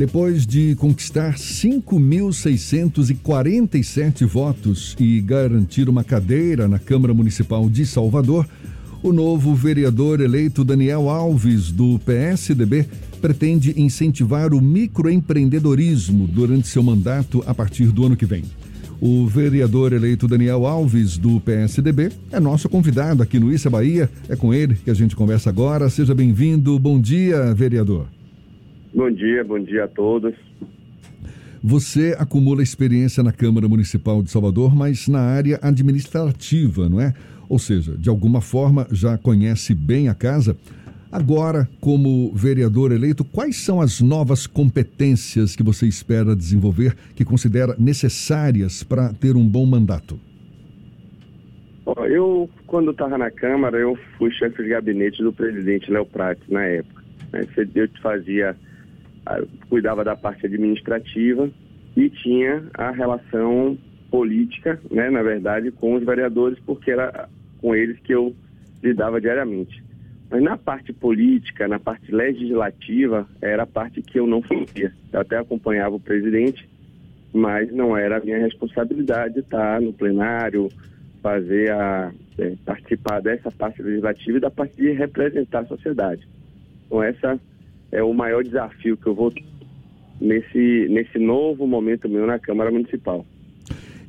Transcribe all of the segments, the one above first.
Depois de conquistar 5.647 votos e garantir uma cadeira na Câmara Municipal de Salvador, o novo vereador eleito Daniel Alves, do PSDB, pretende incentivar o microempreendedorismo durante seu mandato a partir do ano que vem. O vereador eleito Daniel Alves, do PSDB, é nosso convidado aqui no Issa Bahia. É com ele que a gente conversa agora. Seja bem-vindo. Bom dia, vereador. Bom dia, bom dia a todos. Você acumula experiência na Câmara Municipal de Salvador, mas na área administrativa, não é? Ou seja, de alguma forma já conhece bem a casa. Agora, como vereador eleito, quais são as novas competências que você espera desenvolver, que considera necessárias para ter um bom mandato? Eu, quando estava na Câmara, eu fui chefe de gabinete do presidente Léo Prates na época. Né? Eu fazia, cuidava da parte administrativa e tinha a relação política, né, na verdade, com os vereadores, porque era com eles que eu lidava diariamente. Mas na parte política, na parte legislativa, era a parte que eu não fazia. Eu até acompanhava o presidente, mas não era a minha responsabilidade estar no plenário, fazer a é, participar dessa parte legislativa e da parte de representar a sociedade. Então essa é o maior desafio que eu vou nesse nesse novo momento meu na Câmara Municipal.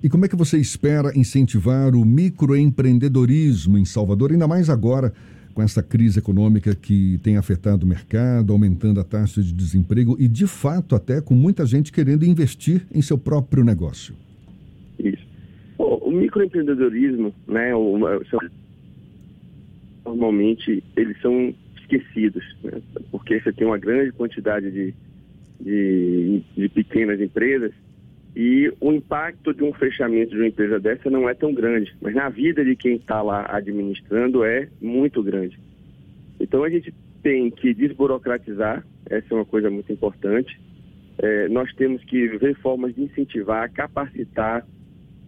E como é que você espera incentivar o microempreendedorismo em Salvador, ainda mais agora com essa crise econômica que tem afetado o mercado, aumentando a taxa de desemprego e, de fato, até com muita gente querendo investir em seu próprio negócio? Isso. O, o microempreendedorismo, né, o, normalmente, eles são esquecidos, né, porque você tem uma grande quantidade de, de, de pequenas empresas e o impacto de um fechamento de uma empresa dessa não é tão grande, mas na vida de quem está lá administrando é muito grande. Então a gente tem que desburocratizar, essa é uma coisa muito importante. É, nós temos que ver formas de incentivar, capacitar,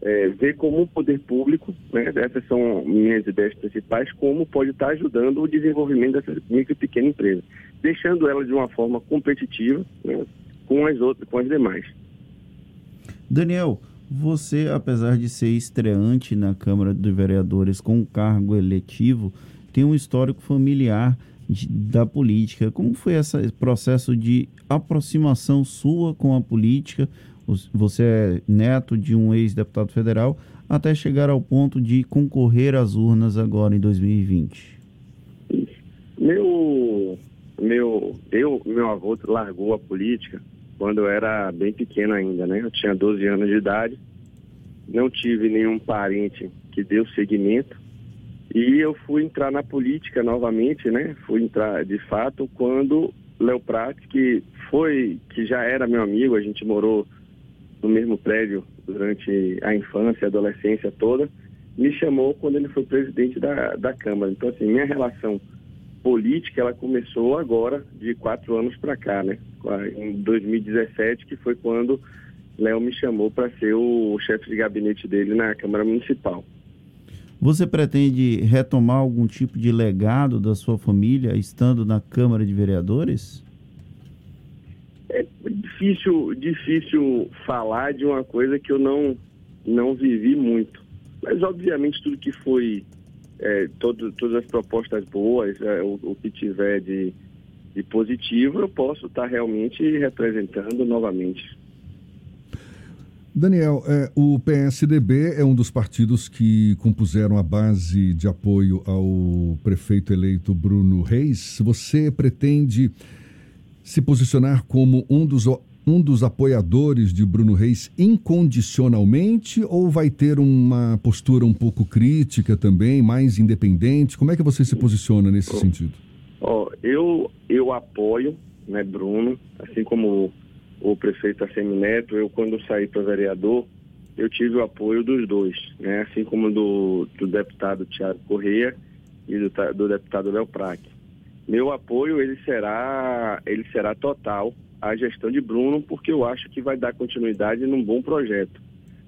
é, ver como o poder público, né, essas são minhas ideias principais, como pode estar ajudando o desenvolvimento dessas micro e pequenas empresas, deixando elas de uma forma competitiva né, com as outras, com as demais. Daniel, você, apesar de ser estreante na Câmara de Vereadores com um cargo eletivo, tem um histórico familiar de, da política. Como foi esse processo de aproximação sua com a política? Você é neto de um ex-deputado federal até chegar ao ponto de concorrer às urnas agora em 2020. Meu, meu, eu, meu avô largou a política quando eu era bem pequeno ainda, né? Eu tinha 12 anos de idade, não tive nenhum parente que deu seguimento e eu fui entrar na política novamente, né? Fui entrar de fato quando Léo Prates, que foi, que já era meu amigo, a gente morou no mesmo prédio durante a infância, a adolescência toda, me chamou quando ele foi presidente da, da Câmara. Então, assim, minha relação política, ela começou agora, de quatro anos para cá, né? Em 2017, que foi quando Léo me chamou para ser o chefe de gabinete dele na Câmara Municipal. Você pretende retomar algum tipo de legado da sua família estando na Câmara de Vereadores? Difícil, difícil falar de uma coisa que eu não, não vivi muito. Mas, obviamente, tudo que foi é, todo, todas as propostas boas, é, o, o, que tiver de, de positivo, eu posso estar realmente representando novamente. Daniel, é, o PSDB é um dos partidos que compuseram a base de apoio ao prefeito eleito Bruno Reis. Você pretende se posicionar como um dos um dos apoiadores de Bruno Reis incondicionalmente ou vai ter uma postura um pouco crítica também, mais independente? Como é que você se posiciona nesse oh, sentido? Oh, eu, eu apoio né, Bruno, assim como o, o prefeito Assemi Neto, eu quando saí para vereador, eu tive o apoio dos dois, né, assim como do, do deputado Tiago Correia e do, do deputado Léo Praque. Meu apoio ele será, ele será total a gestão de Bruno, porque eu acho que vai dar continuidade num bom projeto.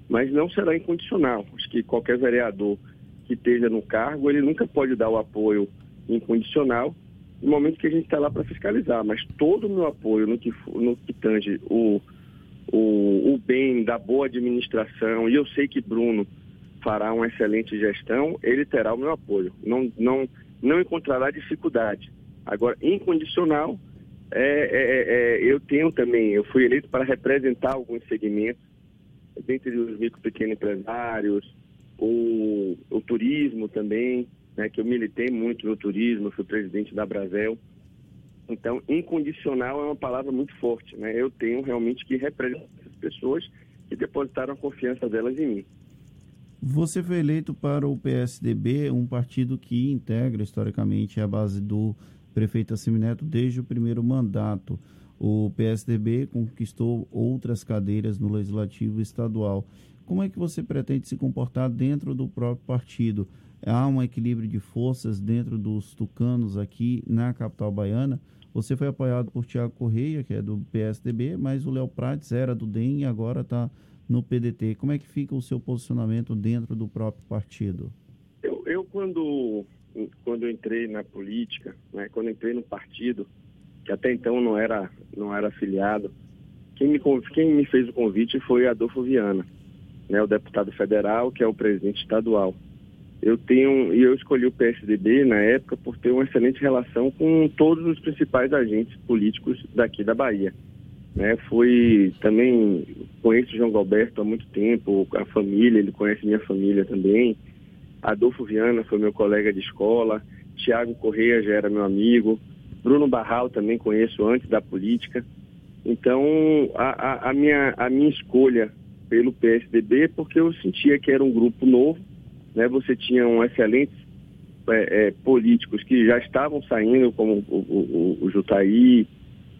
Mas não será incondicional. Acho que qualquer vereador que esteja no cargo, ele nunca pode dar o apoio incondicional, no momento que a gente está lá para fiscalizar, mas todo o meu apoio no que, no que tange o, o, o bem da boa administração, e eu sei que Bruno fará uma excelente gestão, ele terá o meu apoio. Não, não, não encontrará dificuldade. Agora, incondicional, é, é, é, eu tenho também, eu fui eleito para representar alguns segmentos, dentre os micro pequenos empresários, o, o turismo também, né, que eu militei muito no turismo, fui presidente da Brasel. Então, incondicional é uma palavra muito forte. Né? Eu tenho realmente que representar essas pessoas que depositaram a confiança delas em mim. Você foi eleito para o PSDB, um partido que integra historicamente a base do prefeito Assemineto desde o primeiro mandato. O PSDB conquistou outras cadeiras no legislativo estadual. Como é que você pretende se comportar dentro do próprio partido? Há um equilíbrio de forças dentro dos tucanos aqui na capital baiana? Você foi apoiado por Tiago Correia, que é do PSDB, mas o Léo Prates era do DEM e agora está no PDT. Como é que fica o seu posicionamento dentro do próprio partido? Eu, eu quando, quando eu entrei na política, né, quando entrei no partido, que até então não era, não era afiliado, quem me, quem me fez o convite foi Adolfo Viana, né, o deputado federal, que é o presidente estadual. Eu tenho, e eu escolhi o PSDB na época por ter uma excelente relação com todos os principais agentes políticos daqui da Bahia. Né, fui também, conheço o João Galberto há muito tempo, a família, ele conhece minha família também. Adolfo Viana foi meu colega de escola, Tiago Correia já era meu amigo, Bruno Barral também conheço antes da política. Então, a, a, a, minha, a minha escolha pelo PSDB, porque eu sentia que era um grupo novo, né? Você tinha um excelentes é, é, políticos que já estavam saindo, como o, o, o Jutaí,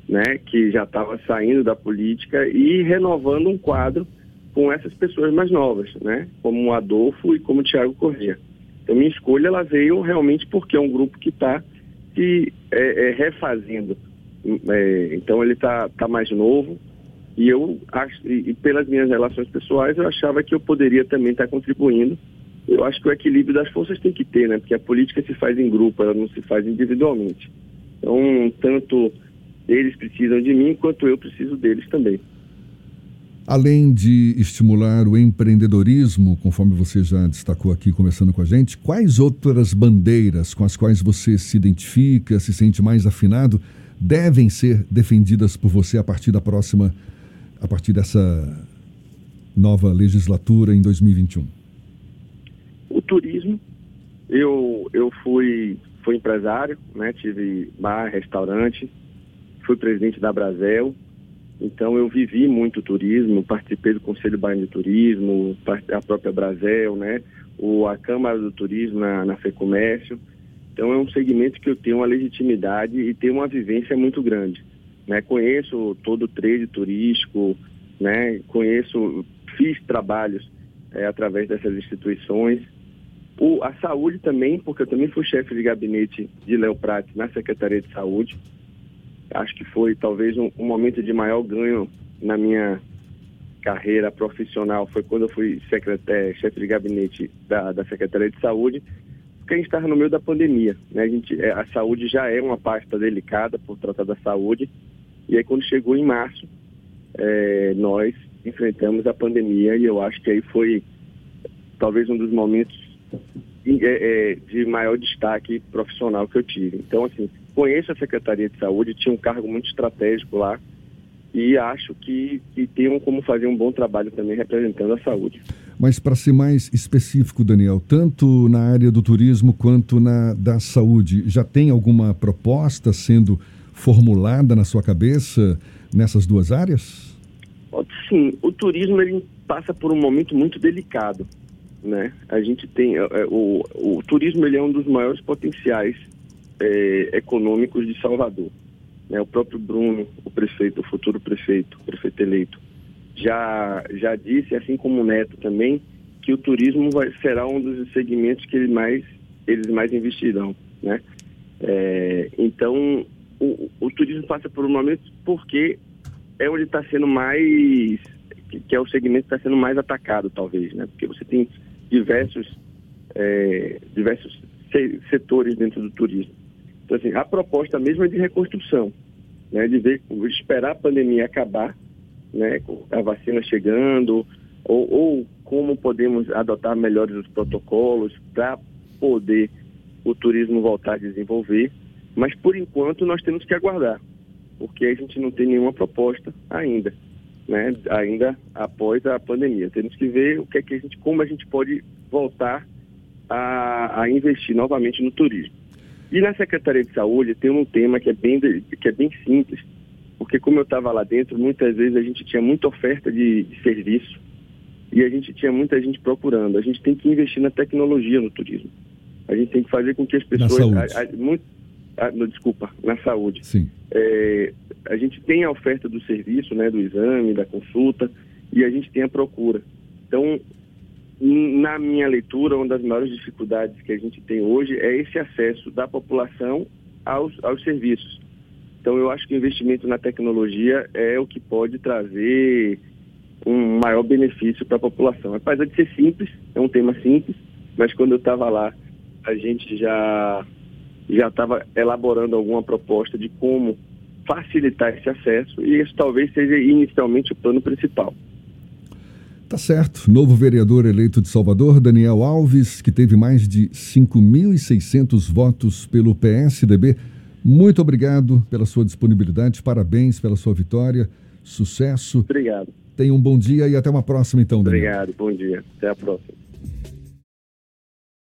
né? Que já estava saindo da política e renovando um quadro com essas pessoas mais novas, né? Como o Adolfo e como o Tiago Corrêa. Então, minha escolha ela veio realmente porque é um grupo que está se é, é, refazendo. É, então, ele está tá mais novo, e eu acho, e pelas minhas relações pessoais, eu achava que eu poderia também estar contribuindo. Eu acho que o equilíbrio das forças tem que ter, né? Porque a política se faz em grupo, ela não se faz individualmente. Então, tanto eles precisam de mim, quanto eu preciso deles também. Além de estimular o empreendedorismo, conforme você já destacou aqui conversando com a gente, quais outras bandeiras com as quais você se identifica, se sente mais afinado, devem ser defendidas por você a partir da próxima a partir dessa nova legislatura em 2021? O turismo, eu, eu fui, fui empresário, né? tive bar, restaurante, fui presidente da Brasel, então eu vivi muito turismo, participei do Conselho Baiano de Turismo, a própria Brasel, né? O, a Câmara do Turismo na, na FEComércio. Então é um segmento que eu tenho uma legitimidade e tenho uma vivência muito grande. Né? Conheço todo o trade turístico, né? conheço, fiz trabalhos é, através dessas instituições. O, a saúde também, porque eu também fui chefe de gabinete de Léo na Secretaria de Saúde. Acho que foi talvez um, um momento de maior ganho na minha carreira profissional foi quando eu fui secretário, chefe de gabinete da, da Secretaria de Saúde, porque a gente estava no meio da pandemia. Né? A, gente, é, a saúde já é uma pasta delicada por tratar da saúde e aí quando chegou em março, é, nós enfrentamos a pandemia e eu acho que aí foi talvez um dos momentos é, é, de maior destaque profissional que eu tive. Então, assim, conheço a Secretaria de Saúde, tinha um cargo muito estratégico lá e acho que, que tem como fazer um bom trabalho também representando a saúde. Mas para ser mais específico, Daniel, tanto na área do turismo quanto na da saúde, já tem alguma proposta sendo formulada na sua cabeça nessas duas áreas? Sim, o turismo ele passa por um momento muito delicado, né? A gente tem é, é, o, o turismo ele é um dos maiores potenciais é, econômicos de Salvador. Né? O próprio Bruno, o prefeito, o futuro prefeito, o prefeito eleito, já já disse, assim como o Neto também, que o turismo vai, será um dos segmentos que ele mais, eles mais investirão, né? É, então o, o turismo passa por um momento porque é onde está sendo mais, que, é o segmento que está sendo mais atacado, talvez, né? Porque você tem diversos, é, diversos setores dentro do turismo. Então, assim, a proposta mesmo é de reconstrução, né, de ver, esperar a pandemia acabar, né, a vacina chegando, ou, ou como podemos adotar melhores os protocolos para poder o turismo voltar a desenvolver. Mas, por enquanto, nós temos que aguardar, porque a gente não tem nenhuma proposta ainda, né, ainda após a pandemia. Temos que ver o que é que a gente, como a gente pode voltar a, a investir novamente no turismo. E na Secretaria de Saúde tem um tema que é bem, que é bem simples, porque como eu estava lá dentro, muitas vezes a gente tinha muita oferta de, de, serviço e a gente tinha muita gente procurando. A gente tem que investir na tecnologia no turismo. A gente tem que fazer com que as pessoas... Na. A, a, muito, a, no, desculpa, na saúde. Sim. É, a gente tem a oferta do serviço, né, do exame, da consulta, e a gente tem a procura. Então, na minha leitura, uma das maiores dificuldades que a gente tem hoje é esse acesso da população aos, aos serviços. Então, eu acho que o investimento na tecnologia é o que pode trazer um maior benefício para a população. Apesar de ser simples, é um tema simples, mas quando eu estava lá, a gente já já estava elaborando alguma proposta de como facilitar esse acesso e isso talvez seja inicialmente o plano principal. Tá certo. Novo vereador eleito de Salvador, Daniel Alves, que teve mais de 5.600 votos pelo PSDB. Muito obrigado pela sua disponibilidade, parabéns pela sua vitória, sucesso. Obrigado. Tenha um bom dia e até uma próxima, então, Daniel. Obrigado, bom dia. Até a próxima.